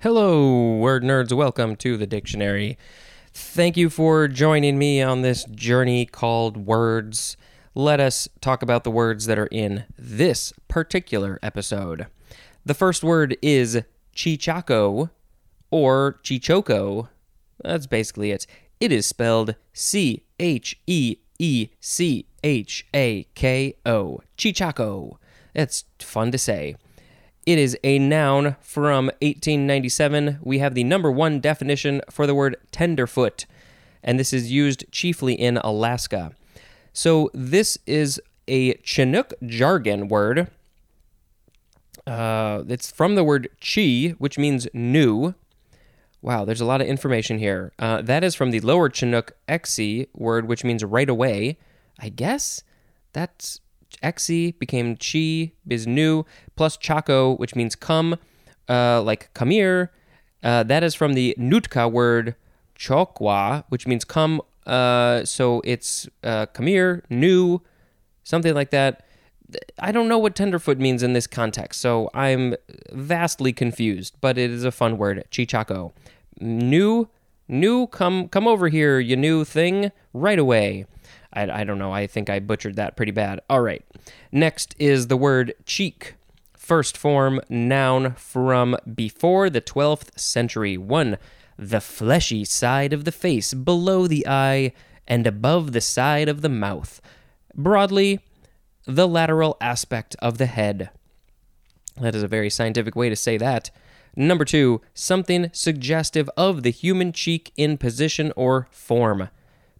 Hello, word nerds. Welcome to the dictionary. Thank you for joining me on this journey called words. Let us talk about the words that are in this particular episode. The first word is cheechako or chichoco. That's basically it. It is spelled C H E E C H A K O. Cheechako. That's fun to say. It is a noun from 1897. We have the number one definition for the word tenderfoot, and this is used chiefly in Alaska. So, this is a Chinook jargon word. Uh, it's from the word chi, which means new. Wow, there's a lot of information here. Uh, that is from the lower Chinook exi word, which means right away. I guess that's exi became chi new plus chaco, which means come, uh, like come here. Uh, that is from the Nootka word chokwa, which means come. Uh, so it's uh, come here, new, something like that. I don't know what tenderfoot means in this context, so I'm vastly confused. But it is a fun word, cheechako. New, new, come, come over here, you new thing, right away. I, I don't know. I think I butchered that pretty bad. All right. Next is the word cheek. First form noun from before the 12th century. One, the fleshy side of the face below the eye and above the side of the mouth. Broadly, the lateral aspect of the head. That is a very scientific way to say that. Number two, something suggestive of the human cheek in position or form.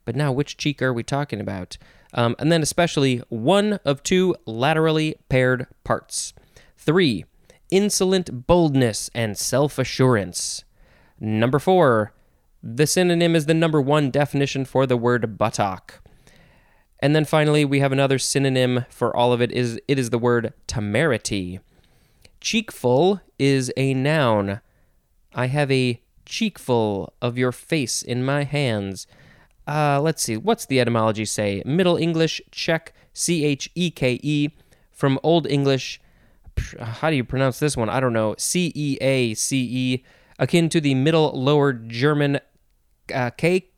But now, which cheek are we talking about? Um, and then, especially one of two laterally paired parts. Three, insolent boldness and self assurance. Number four, the synonym is the number one definition for the word buttock. And then finally, we have another synonym for all of it is it is the word temerity. Cheekful is a noun. I have a cheekful of your face in my hands. Uh, let's see, what's the etymology say? Middle English, cheke, C H E K E. From Old English, how do you pronounce this one? I don't know. C E A C E, akin to the Middle Lower German uh, K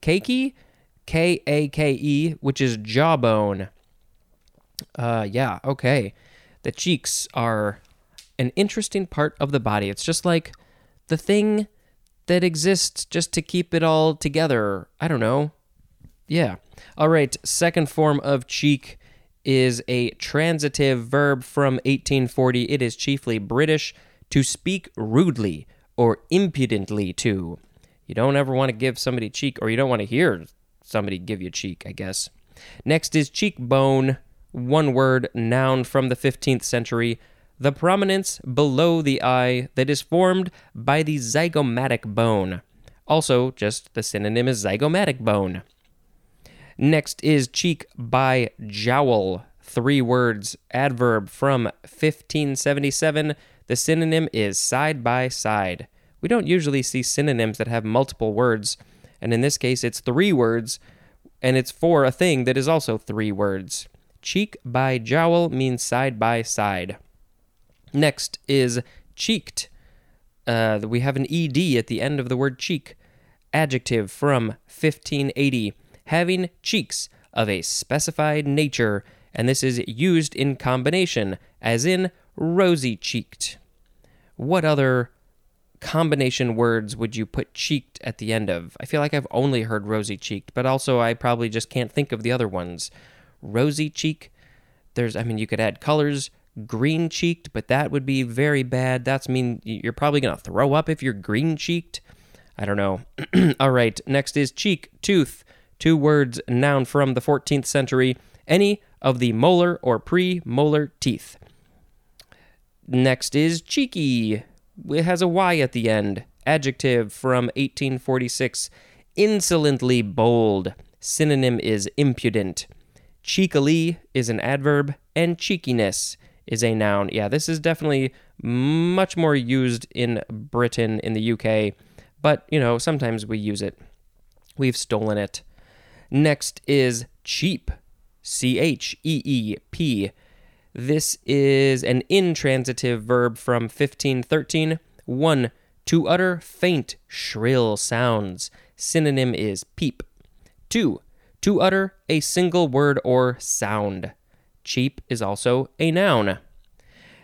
A K E, which is jawbone. Uh, yeah, okay. The cheeks are an interesting part of the body. It's just like the thing that exists just to keep it all together. I don't know. Yeah. All right. Second form of cheek is a transitive verb from 1840. It is chiefly British to speak rudely or impudently to. You don't ever want to give somebody cheek, or you don't want to hear somebody give you cheek, I guess. Next is cheekbone, one word, noun from the 15th century. The prominence below the eye that is formed by the zygomatic bone. Also, just the synonym is zygomatic bone. Next is cheek by jowl. Three words, adverb from 1577. The synonym is side by side. We don't usually see synonyms that have multiple words, and in this case, it's three words, and it's for a thing that is also three words. Cheek by jowl means side by side. Next is cheeked. Uh, we have an ed at the end of the word cheek. Adjective from 1580 having cheeks of a specified nature, and this is used in combination, as in rosy cheeked. What other combination words would you put cheeked at the end of? I feel like I've only heard rosy cheeked, but also I probably just can't think of the other ones. Rosy cheek, there's, I mean, you could add colors. Green cheeked, but that would be very bad. That's mean you're probably gonna throw up if you're green cheeked. I don't know. All right, next is cheek, tooth, two words, noun from the 14th century, any of the molar or premolar teeth. Next is cheeky. It has a Y at the end. Adjective from 1846, insolently bold. Synonym is impudent. Cheekily is an adverb, and cheekiness is a noun. Yeah, this is definitely much more used in Britain, in the UK, but you know, sometimes we use it. We've stolen it. Next is cheep. C H E E P. This is an intransitive verb from 1513. One, To utter faint, shrill sounds. Synonym is peep. 2. To utter a single word or sound. Cheep is also a noun.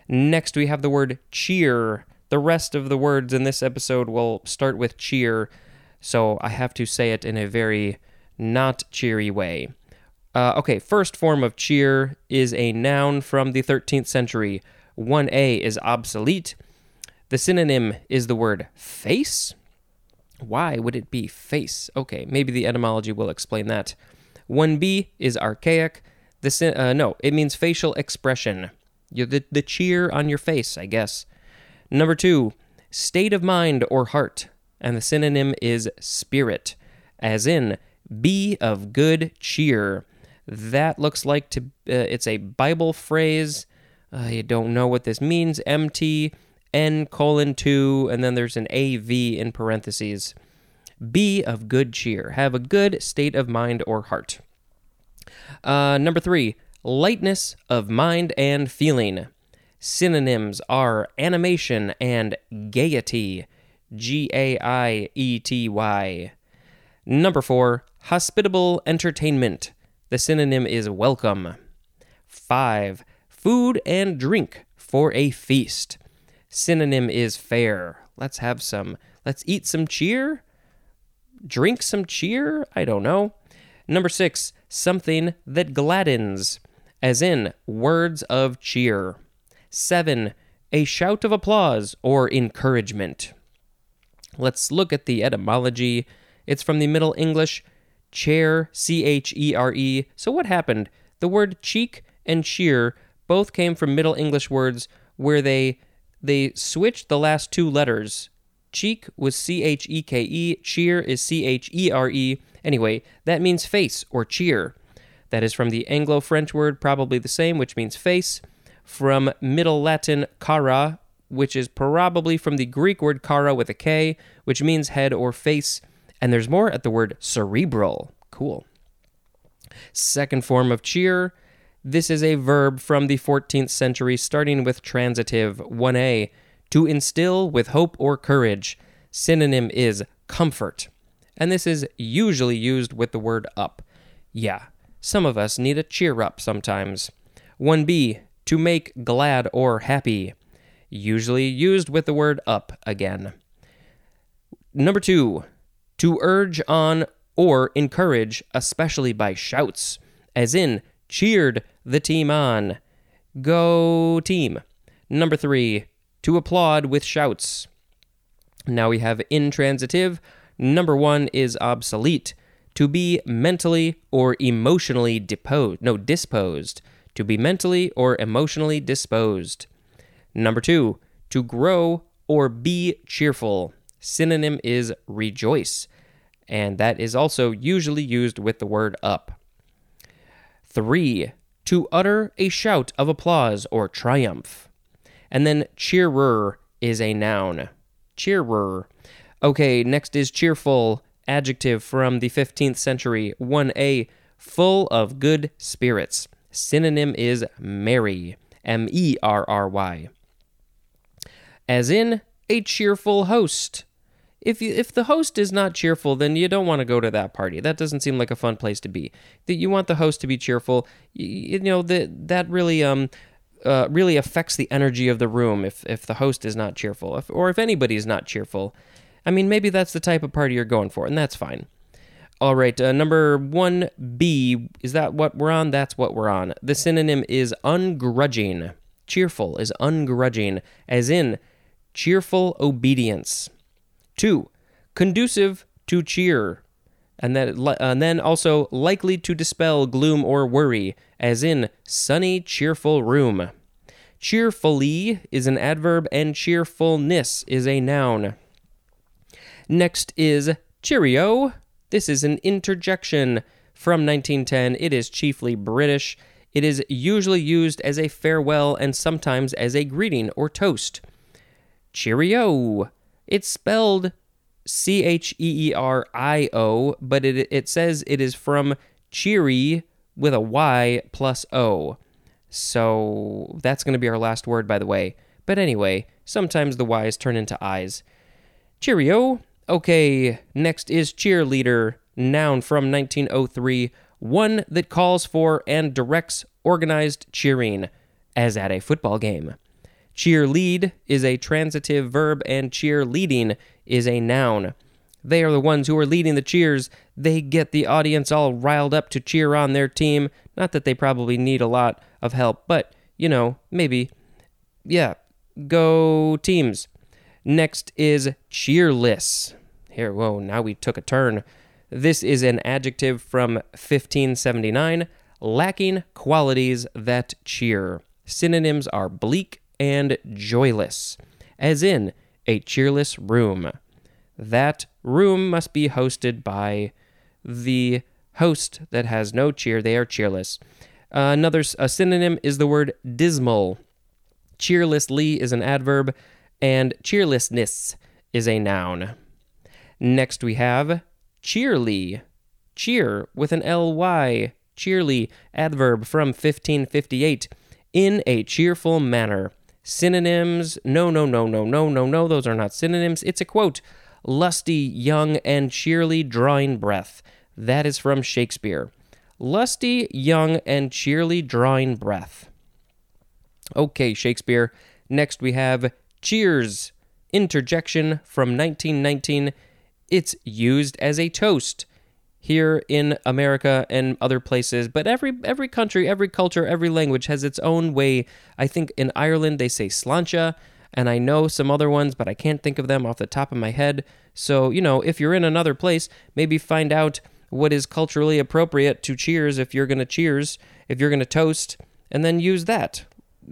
Next, we have the word cheer. The rest of the words in this episode will start with cheer, so I have to say it in a very not cheery way. Uh, okay, first form of cheer is a noun from the 13th century. 1a is obsolete. The synonym is the word face. Why would it be face? Okay, maybe the etymology will explain that. 1b is archaic. The uh, no, it means facial expression. You, the, the cheer on your face, I guess. Number two, state of mind or heart, and the synonym is spirit, as in be of good cheer. That looks like to uh, it's a Bible phrase. I don't know what this means. MT N colon two, and then there's an AV in parentheses. Be of good cheer. Have a good state of mind or heart. Uh, number three, lightness of mind and feeling. Synonyms are animation and gaiety. G A I E T Y. Number four, hospitable entertainment. The synonym is welcome. Five, food and drink for a feast. Synonym is fare. Let's have some. Let's eat some cheer. Drink some cheer? I don't know. Number six, something that gladdens, as in words of cheer. 7. A shout of applause or encouragement. Let's look at the etymology. It's from the Middle English chair, C H E R E. So, what happened? The word cheek and cheer both came from Middle English words where they they switched the last two letters. Cheek was C H E K E, cheer is C H E R E. Anyway, that means face or cheer. That is from the Anglo French word, probably the same, which means face from Middle Latin cara, which is probably from the Greek word kara with a K, which means head or face. And there's more at the word cerebral. Cool. Second form of cheer. This is a verb from the 14th century, starting with transitive 1a, to instill with hope or courage. Synonym is comfort. And this is usually used with the word up. Yeah, some of us need a cheer up sometimes. 1b, to make glad or happy, usually used with the word up again. Number two, to urge on or encourage, especially by shouts, as in cheered the team on. Go team. Number three, to applaud with shouts. Now we have intransitive. Number one is obsolete. To be mentally or emotionally deposed, no, disposed to be mentally or emotionally disposed. Number two, to grow or be cheerful. Synonym is rejoice, and that is also usually used with the word up. Three, to utter a shout of applause or triumph. And then cheerer is a noun. Cheerer. Okay, next is cheerful, adjective from the 15th century. 1a, full of good spirits. Synonym is merry, M E R R Y. As in a cheerful host. If you, if the host is not cheerful, then you don't want to go to that party. That doesn't seem like a fun place to be. That you want the host to be cheerful. You, you know that that really um uh, really affects the energy of the room if if the host is not cheerful, if, or if anybody is not cheerful. I mean, maybe that's the type of party you're going for, and that's fine. All right, uh, number 1B, is that what we're on? That's what we're on. The synonym is ungrudging. Cheerful is ungrudging, as in cheerful obedience. 2. Conducive to cheer. And, that, uh, and then also likely to dispel gloom or worry, as in sunny, cheerful room. Cheerfully is an adverb, and cheerfulness is a noun. Next is cheerio. This is an interjection from 1910. It is chiefly British. It is usually used as a farewell and sometimes as a greeting or toast. Cheerio. It's spelled C H E E R I O, but it, it says it is from cheery with a Y plus O. So that's going to be our last word, by the way. But anyway, sometimes the Y's turn into I's. Cheerio. Okay, next is cheerleader, noun from 1903, one that calls for and directs organized cheering, as at a football game. Cheerlead is a transitive verb, and cheerleading is a noun. They are the ones who are leading the cheers. They get the audience all riled up to cheer on their team. Not that they probably need a lot of help, but, you know, maybe. Yeah, go teams. Next is cheerless. Here, whoa, now we took a turn. This is an adjective from 1579, lacking qualities that cheer. Synonyms are bleak and joyless, as in a cheerless room. That room must be hosted by the host that has no cheer. They are cheerless. Uh, another a synonym is the word dismal. Cheerlessly is an adverb, and cheerlessness is a noun. Next we have cheerly. Cheer with an ly. Cheerly, adverb from 1558. In a cheerful manner. Synonyms, no, no, no, no, no, no, no, those are not synonyms. It's a quote. Lusty, young, and cheerly drawing breath. That is from Shakespeare. Lusty, young, and cheerly drawing breath. Okay, Shakespeare. Next we have cheers. Interjection from 1919. It's used as a toast here in America and other places, but every every country, every culture, every language has its own way. I think in Ireland they say sláinte, and I know some other ones, but I can't think of them off the top of my head. So, you know, if you're in another place, maybe find out what is culturally appropriate to cheers if you're to cheers, if you're to toast, and then use that.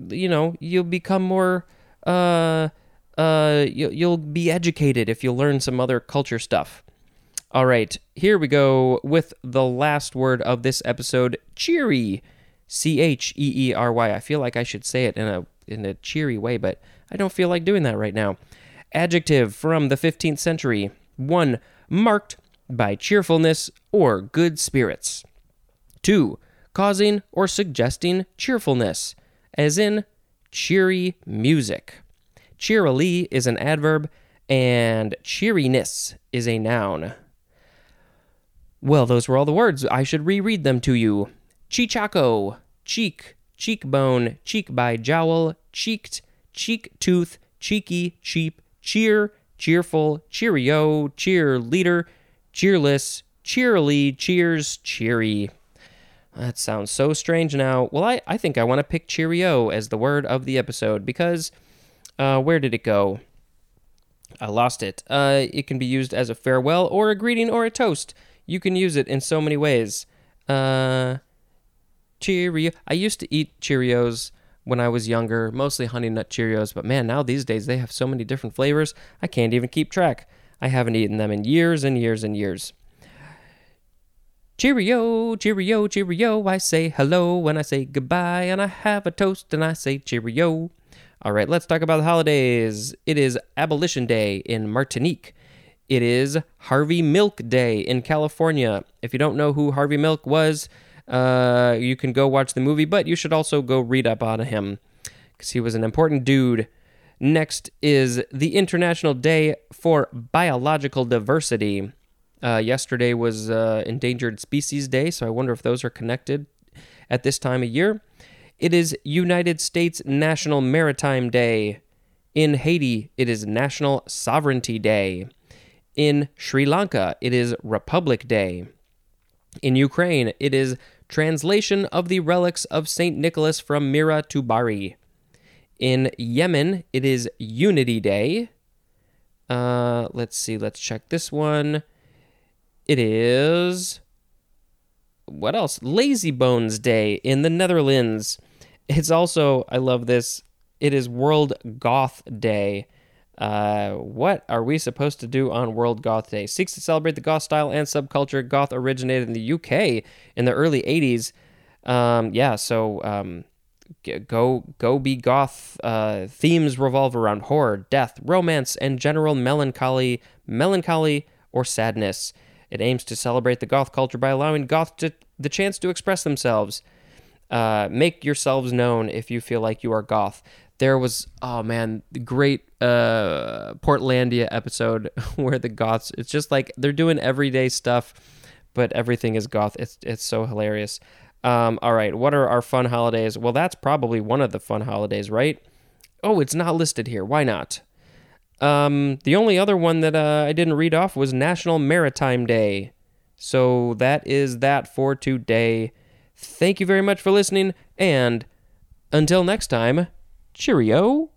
You know, you'll become more uh uh you'll, you'll be educated if you learn some other culture stuff. All right, here we go with the last word of this episode, cheery. C H E E R Y. I feel like I should say it in a in a cheery way, but I don't feel like doing that right now. Adjective from the 15th century. 1. Marked by cheerfulness or good spirits. 2. Causing or suggesting cheerfulness, as in cheery music. Cheerily is an adverb, and cheeriness is a noun. Well, those were all the words. I should reread them to you. Cheechako, cheek, cheekbone, cheek by jowl, cheeked, cheek tooth, cheeky, cheep, cheer, cheerful, cheerio, cheerleader, cheerless, cheerily, cheers, cheery. That sounds so strange now. Well, I, I think I want to pick cheerio as the word of the episode because uh, where did it go? I lost it. Uh, it can be used as a farewell or a greeting or a toast. You can use it in so many ways. Uh, Cheerio. I used to eat Cheerios when I was younger, mostly Honey Nut Cheerios, but man, now these days they have so many different flavors, I can't even keep track. I haven't eaten them in years and years and years. Cheerio, cheerio, cheerio. I say hello when I say goodbye, and I have a toast and I say cheerio. All right, let's talk about the holidays. It is Abolition Day in Martinique. It is Harvey Milk Day in California. If you don't know who Harvey Milk was, uh, you can go watch the movie, but you should also go read up on him because he was an important dude. Next is the International Day for Biological Diversity. Uh, yesterday was uh, Endangered Species Day, so I wonder if those are connected at this time of year. It is United States National Maritime Day. In Haiti, it is National Sovereignty Day. In Sri Lanka, it is Republic Day. In Ukraine, it is Translation of the Relics of St. Nicholas from Myra to Bari. In Yemen, it is Unity Day. Uh, let's see, let's check this one. It is. What else? Lazy Bones Day in the Netherlands. It's also, I love this, it is World Goth Day. Uh, what are we supposed to do on World Goth Day? Seeks to celebrate the goth style and subculture. Goth originated in the UK in the early 80s. Um, yeah, so um, go go be goth. Uh, themes revolve around horror, death, romance, and general melancholy, melancholy or sadness. It aims to celebrate the goth culture by allowing goth to the chance to express themselves. Uh, make yourselves known if you feel like you are goth. There was oh man, the great uh Portlandia episode where the Goths. It's just like they're doing everyday stuff, but everything is goth. It's it's so hilarious. Um, all right, what are our fun holidays? Well, that's probably one of the fun holidays, right? Oh, it's not listed here. Why not? Um, the only other one that uh, I didn't read off was National Maritime Day. So that is that for today. Thank you very much for listening, and until next time, cheerio.